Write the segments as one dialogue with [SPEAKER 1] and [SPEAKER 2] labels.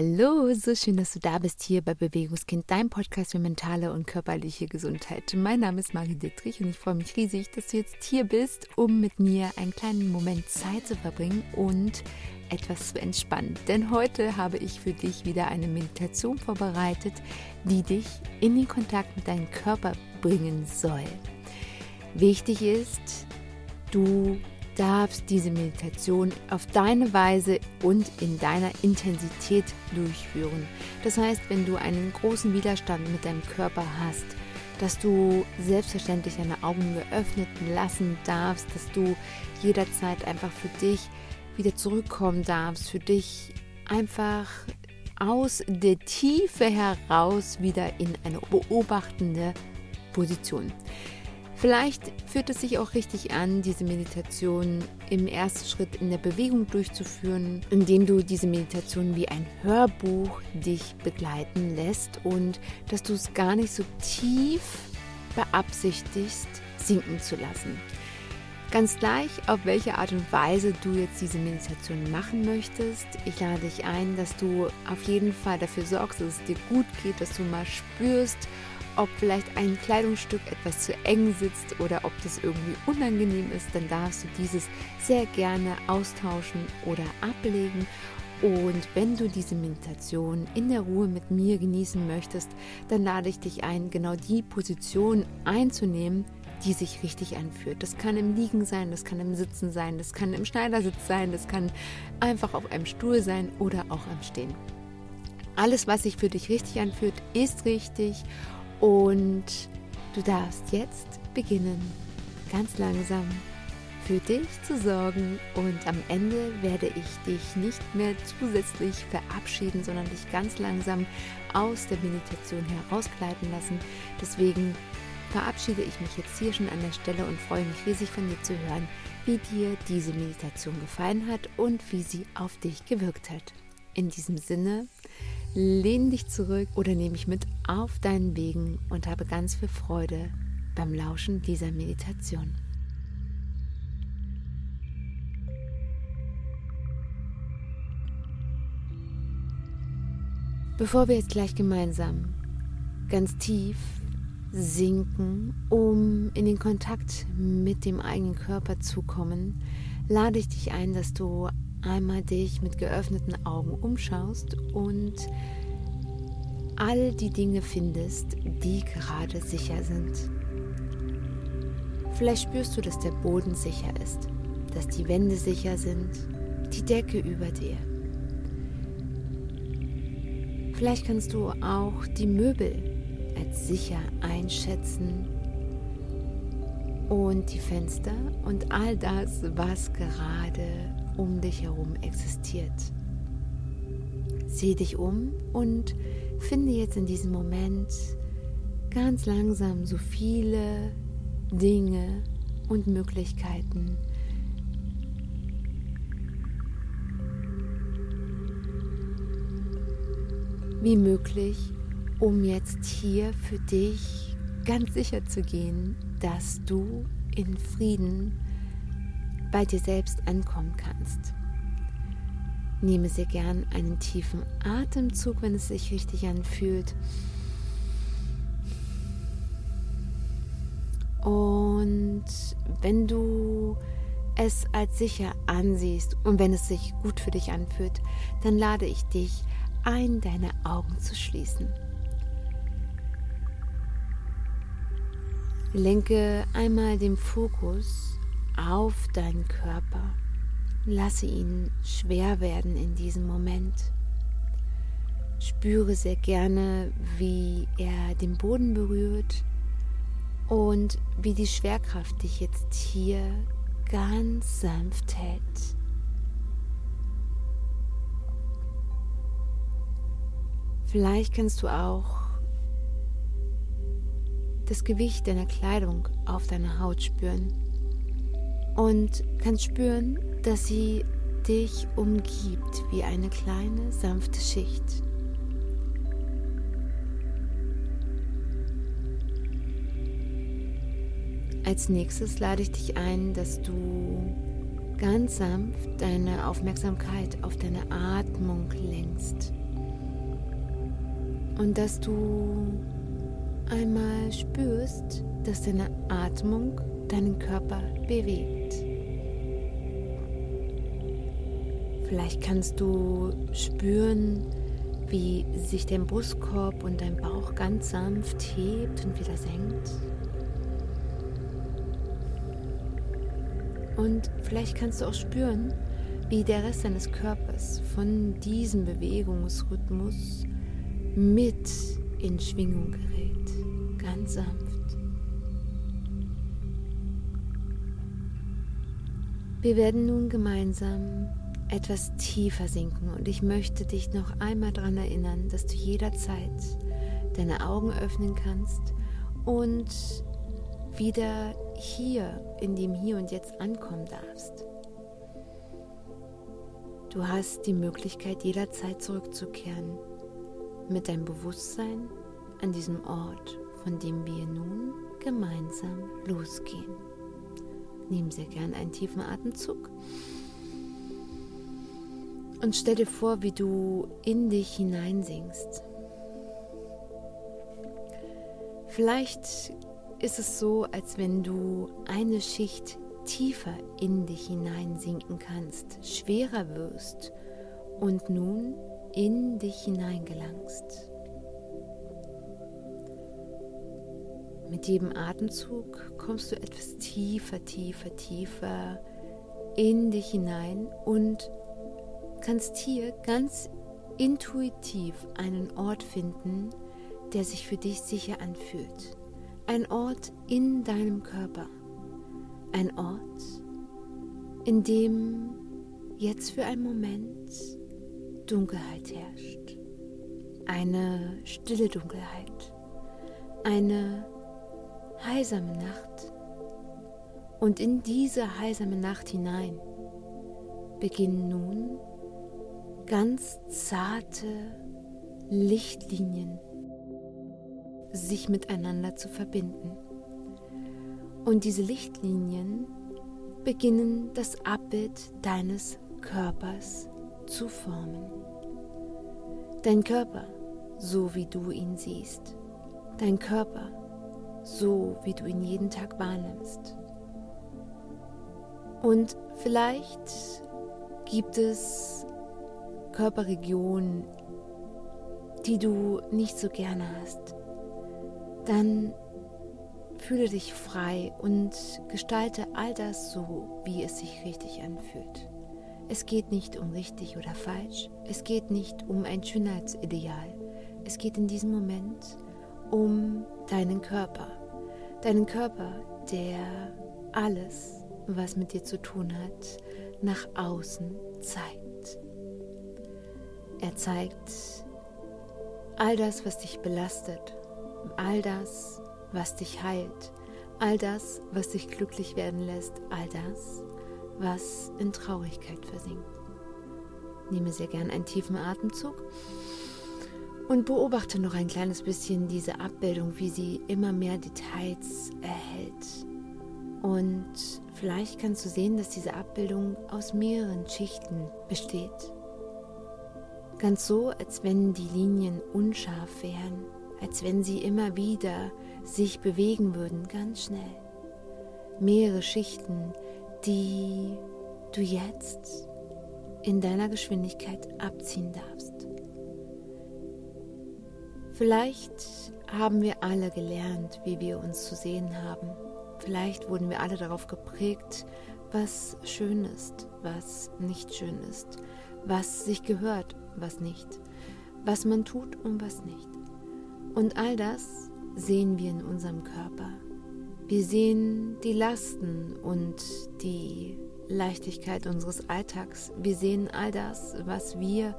[SPEAKER 1] Hallo, so schön, dass du da bist hier bei Bewegungskind, dein Podcast für mentale und körperliche Gesundheit. Mein Name ist Marie Dittrich und ich freue mich riesig, dass du jetzt hier bist, um mit mir einen kleinen Moment Zeit zu verbringen und etwas zu entspannen. Denn heute habe ich für dich wieder eine Meditation vorbereitet, die dich in den Kontakt mit deinem Körper bringen soll. Wichtig ist, du darfst diese Meditation auf deine Weise und in deiner Intensität durchführen. Das heißt, wenn du einen großen Widerstand mit deinem Körper hast, dass du selbstverständlich deine Augen geöffnet lassen darfst, dass du jederzeit einfach für dich wieder zurückkommen darfst, für dich einfach aus der Tiefe heraus wieder in eine beobachtende Position. Vielleicht fühlt es sich auch richtig an, diese Meditation im ersten Schritt in der Bewegung durchzuführen, indem du diese Meditation wie ein Hörbuch dich begleiten lässt und dass du es gar nicht so tief beabsichtigst, sinken zu lassen. Ganz gleich, auf welche Art und Weise du jetzt diese Meditation machen möchtest. Ich lade dich ein, dass du auf jeden Fall dafür sorgst, dass es dir gut geht, dass du mal spürst, ob vielleicht ein Kleidungsstück etwas zu eng sitzt oder ob das irgendwie unangenehm ist, dann darfst du dieses sehr gerne austauschen oder ablegen. Und wenn du diese Meditation in der Ruhe mit mir genießen möchtest, dann lade ich dich ein, genau die Position einzunehmen, die sich richtig anfühlt. Das kann im Liegen sein, das kann im Sitzen sein, das kann im Schneidersitz sein, das kann einfach auf einem Stuhl sein oder auch am Stehen. Alles, was sich für dich richtig anfühlt, ist richtig und du darfst jetzt beginnen, ganz langsam für dich zu sorgen und am Ende werde ich dich nicht mehr zusätzlich verabschieden, sondern dich ganz langsam aus der Meditation herausgleiten lassen. Deswegen verabschiede ich mich jetzt hier schon an der Stelle und freue mich riesig von dir zu hören, wie dir diese Meditation gefallen hat und wie sie auf dich gewirkt hat. In diesem Sinne, lehn dich zurück oder nehme mich mit auf deinen Wegen und habe ganz viel Freude beim Lauschen dieser Meditation. Bevor wir jetzt gleich gemeinsam ganz tief sinken, um in den Kontakt mit dem eigenen Körper zu kommen, lade ich dich ein, dass du einmal dich mit geöffneten Augen umschaust und all die Dinge findest, die gerade sicher sind. Vielleicht spürst du, dass der Boden sicher ist, dass die Wände sicher sind, die Decke über dir. Vielleicht kannst du auch die Möbel als sicher einschätzen und die Fenster und all das, was gerade um dich herum existiert. Sieh dich um und finde jetzt in diesem Moment ganz langsam so viele Dinge und Möglichkeiten, wie möglich, um jetzt hier für dich ganz sicher zu gehen, dass du in Frieden bei dir selbst ankommen kannst. Nehme sehr gern einen tiefen Atemzug, wenn es sich richtig anfühlt. Und wenn du es als sicher ansiehst und wenn es sich gut für dich anfühlt, dann lade ich dich ein, deine Augen zu schließen. Lenke einmal den Fokus auf deinen Körper. Lasse ihn schwer werden in diesem Moment. Spüre sehr gerne, wie er den Boden berührt und wie die Schwerkraft dich jetzt hier ganz sanft hält. Vielleicht kannst du auch das Gewicht deiner Kleidung auf deiner Haut spüren und kannst spüren, dass sie dich umgibt wie eine kleine sanfte Schicht. Als nächstes lade ich dich ein, dass du ganz sanft deine Aufmerksamkeit auf deine Atmung lenkst. Und dass du einmal spürst, dass deine Atmung deinen Körper bewegt. Vielleicht kannst du spüren, wie sich dein Brustkorb und dein Bauch ganz sanft hebt und wieder senkt. Und vielleicht kannst du auch spüren, wie der Rest deines Körpers von diesem Bewegungsrhythmus mit in Schwingung gerät. Ganz sanft. Wir werden nun gemeinsam etwas tiefer sinken und ich möchte dich noch einmal daran erinnern, dass du jederzeit deine Augen öffnen kannst und wieder hier in dem Hier und Jetzt ankommen darfst. Du hast die Möglichkeit, jederzeit zurückzukehren mit deinem Bewusstsein an diesem Ort, von dem wir nun gemeinsam losgehen. Nimm sehr gern einen tiefen Atemzug und stell dir vor, wie du in dich hineinsinkst. Vielleicht ist es so, als wenn du eine Schicht tiefer in dich hineinsinken kannst, schwerer wirst und nun in dich hineingelangst. Mit jedem Atemzug kommst du etwas tiefer, tiefer, tiefer in dich hinein und kannst hier ganz intuitiv einen Ort finden, der sich für dich sicher anfühlt. Ein Ort in deinem Körper. Ein Ort, in dem jetzt für einen Moment Dunkelheit herrscht. Eine stille Dunkelheit. Eine heilsame Nacht. Und in diese heilsame Nacht hinein beginnen nun ganz zarte Lichtlinien sich miteinander zu verbinden. Und diese Lichtlinien beginnen das Abbild deines Körpers zu formen. Dein Körper, so wie du ihn siehst. Dein Körper, so wie du ihn jeden Tag wahrnimmst. Und vielleicht gibt es Körperregionen, die du nicht so gerne hast. Dann fühle dich frei und gestalte all das so, wie es sich richtig anfühlt. Es geht nicht um richtig oder falsch, es geht nicht um ein Schönheitsideal, es geht in diesem Moment um deinen Körper. Deinen Körper, der alles, was mit dir zu tun hat, nach außen zeigt. Er zeigt all das, was dich belastet, all das, was dich heilt, all das, was dich glücklich werden lässt, all das, was in Traurigkeit versinkt. Nehme sehr gern einen tiefen Atemzug und beobachte noch ein kleines bisschen diese Abbildung, wie sie immer mehr Details erhält. Und vielleicht kannst du sehen, dass diese Abbildung aus mehreren Schichten besteht. Ganz so, als wenn die Linien unscharf wären, als wenn sie immer wieder sich bewegen würden, ganz schnell. Mehrere Schichten, die du jetzt in deiner Geschwindigkeit abziehen darfst. Vielleicht haben wir alle gelernt, wie wir uns zu sehen haben. Vielleicht wurden wir alle darauf geprägt, was schön ist, was nicht schön ist, was sich gehört, was nicht, was man tut und was nicht. Und all das sehen wir in unserem Körper. Wir sehen die Lasten und die Leichtigkeit unseres Alltags. Wir sehen all das, was wir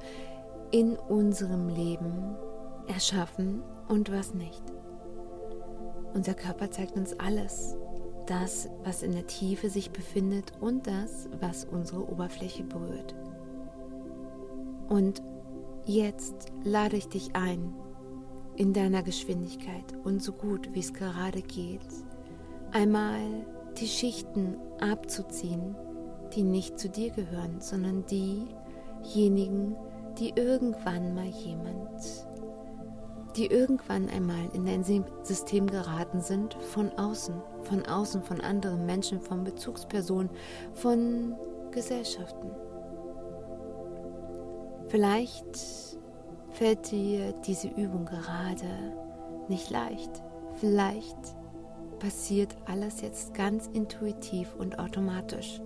[SPEAKER 1] in unserem Leben erschaffen und was nicht. Unser Körper zeigt uns alles. Das, was in der Tiefe sich befindet und das, was unsere Oberfläche berührt. Und jetzt lade ich dich ein, in deiner Geschwindigkeit und so gut wie es gerade geht, einmal die Schichten abzuziehen, die nicht zu dir gehören, sondern diejenigen, die irgendwann mal jemand die irgendwann einmal in dein System geraten sind von außen, von außen, von anderen Menschen, von Bezugspersonen, von Gesellschaften. Vielleicht fällt dir diese Übung gerade nicht leicht. Vielleicht passiert alles jetzt ganz intuitiv und automatisch.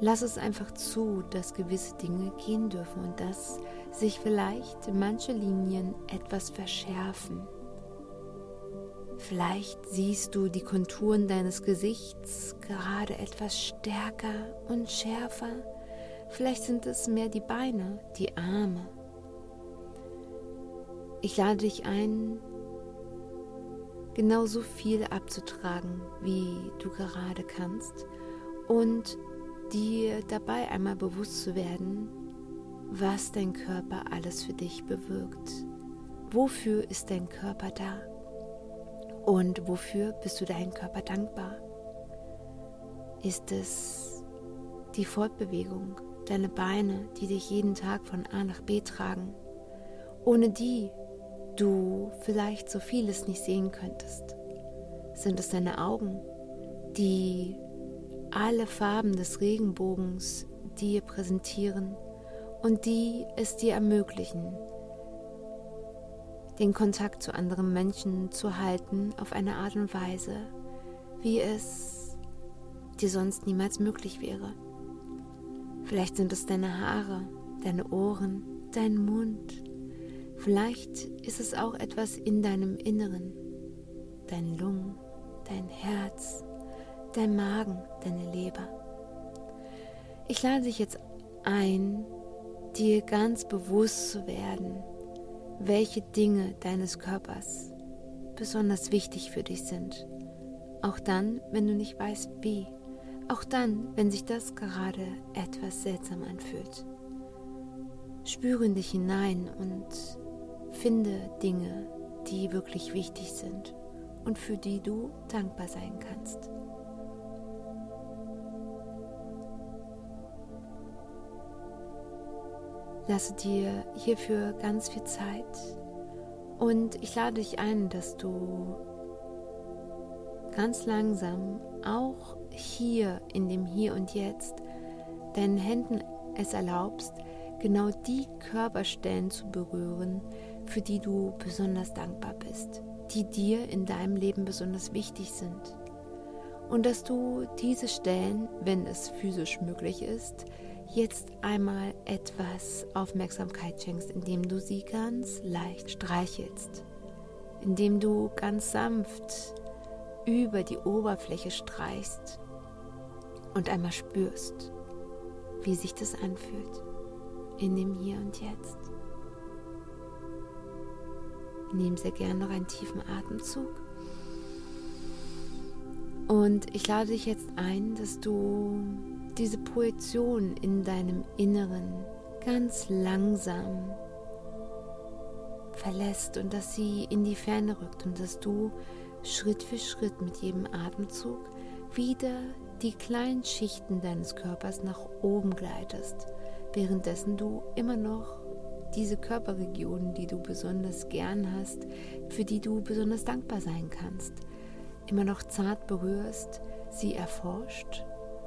[SPEAKER 1] Lass es einfach zu, dass gewisse Dinge gehen dürfen und dass sich vielleicht manche Linien etwas verschärfen. Vielleicht siehst du die Konturen deines Gesichts gerade etwas stärker und schärfer. Vielleicht sind es mehr die Beine, die Arme. Ich lade dich ein, genauso viel abzutragen, wie du gerade kannst und dir dabei einmal bewusst zu werden, was dein Körper alles für dich bewirkt. Wofür ist dein Körper da? Und wofür bist du deinem Körper dankbar? Ist es die Fortbewegung, deine Beine, die dich jeden Tag von A nach B tragen, ohne die du vielleicht so vieles nicht sehen könntest? Sind es deine Augen, die alle Farben des Regenbogens dir präsentieren und die es dir ermöglichen, den Kontakt zu anderen Menschen zu halten auf eine Art und Weise, wie es dir sonst niemals möglich wäre. Vielleicht sind es deine Haare, deine Ohren, dein Mund. Vielleicht ist es auch etwas in deinem Inneren, dein Lungen, dein Herz, dein Magen, deine Leber. Ich lade dich jetzt ein, dir ganz bewusst zu werden, welche Dinge deines Körpers besonders wichtig für dich sind. Auch dann, wenn du nicht weißt, wie. Auch dann, wenn sich das gerade etwas seltsam anfühlt. Spüre in dich hinein und finde Dinge, die wirklich wichtig sind und für die du dankbar sein kannst. Lasse dir hierfür ganz viel Zeit und ich lade dich ein, dass du ganz langsam auch hier in dem Hier und Jetzt deinen Händen es erlaubst, genau die Körperstellen zu berühren, für die du besonders dankbar bist, die dir in deinem Leben besonders wichtig sind. Und dass du diese Stellen, wenn es physisch möglich ist, jetzt einmal etwas Aufmerksamkeit schenkst, indem du sie ganz leicht streichelst, indem du ganz sanft über die Oberfläche streichst und einmal spürst, wie sich das anfühlt in dem Hier und Jetzt. Nimm sehr gern noch einen tiefen Atemzug. Und ich lade dich jetzt ein, dass du diese Projektion in deinem Inneren ganz langsam verlässt und dass sie in die Ferne rückt und dass du Schritt für Schritt mit jedem Atemzug wieder die kleinen Schichten deines Körpers nach oben gleitest, währenddessen du immer noch diese Körperregionen, die du besonders gern hast, für die du besonders dankbar sein kannst, immer noch zart berührst, sie erforscht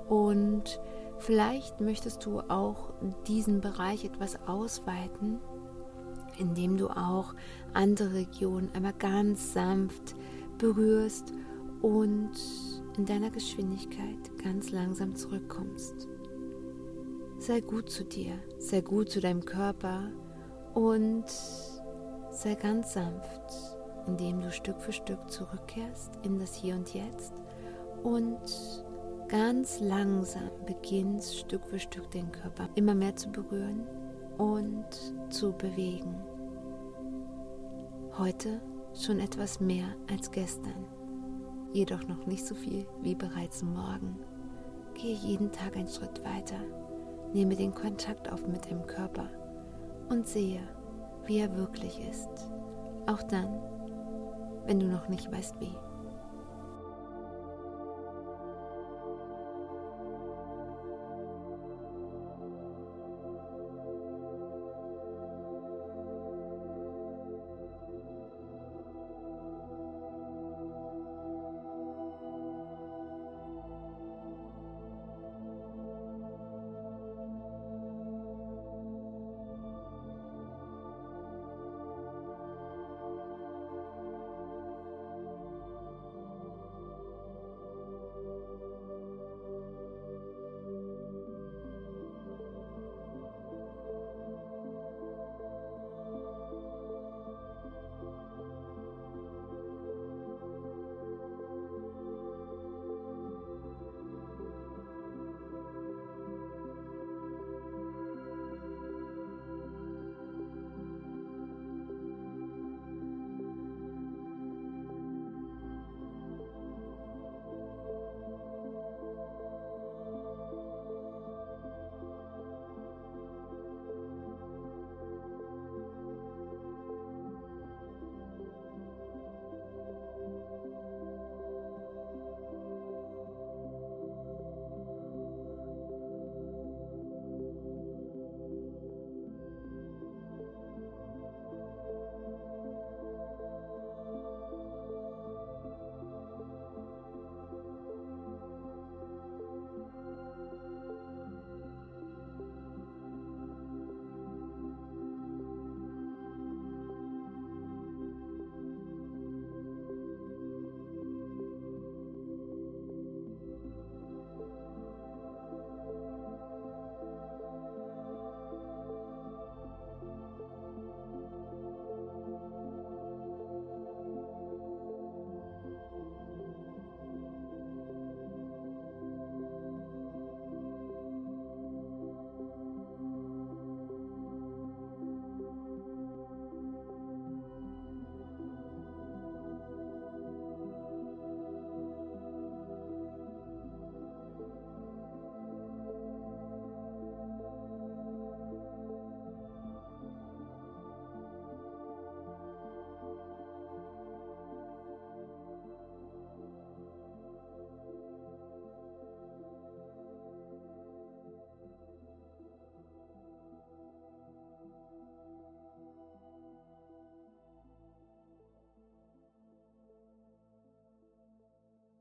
[SPEAKER 1] und vielleicht möchtest du auch diesen Bereich etwas ausweiten, indem du auch andere Regionen einmal ganz sanft berührst und in deiner Geschwindigkeit ganz langsam zurückkommst. Sei gut zu dir, sei gut zu deinem Körper und sei ganz sanft, indem du Stück für Stück zurückkehrst in das Hier und Jetzt und ganz langsam beginnst Stück für Stück den Körper immer mehr zu berühren und zu bewegen. Heute schon etwas mehr als gestern, jedoch noch nicht so viel wie bereits morgen. Gehe jeden Tag einen Schritt weiter, nehme den Kontakt auf mit dem Körper und sehe, wie er wirklich ist, auch dann, wenn du noch nicht weißt wie.